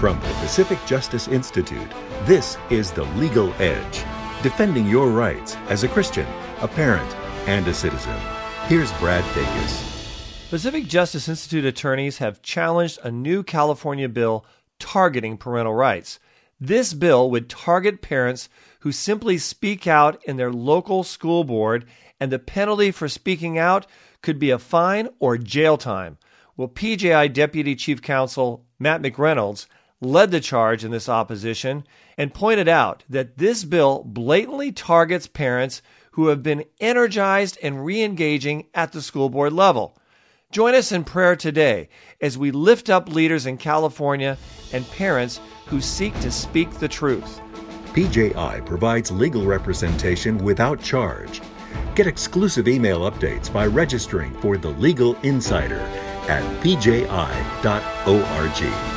From the Pacific Justice Institute, this is The Legal Edge, defending your rights as a Christian, a parent, and a citizen. Here's Brad Dacus. Pacific Justice Institute attorneys have challenged a new California bill targeting parental rights. This bill would target parents who simply speak out in their local school board, and the penalty for speaking out could be a fine or jail time. Well, PJI Deputy Chief Counsel Matt McReynolds led the charge in this opposition and pointed out that this bill blatantly targets parents who have been energized and re engaging at the school board level. Join us in prayer today as we lift up leaders in California and parents who seek to speak the truth. PJI provides legal representation without charge. Get exclusive email updates by registering for the Legal Insider at pji.org.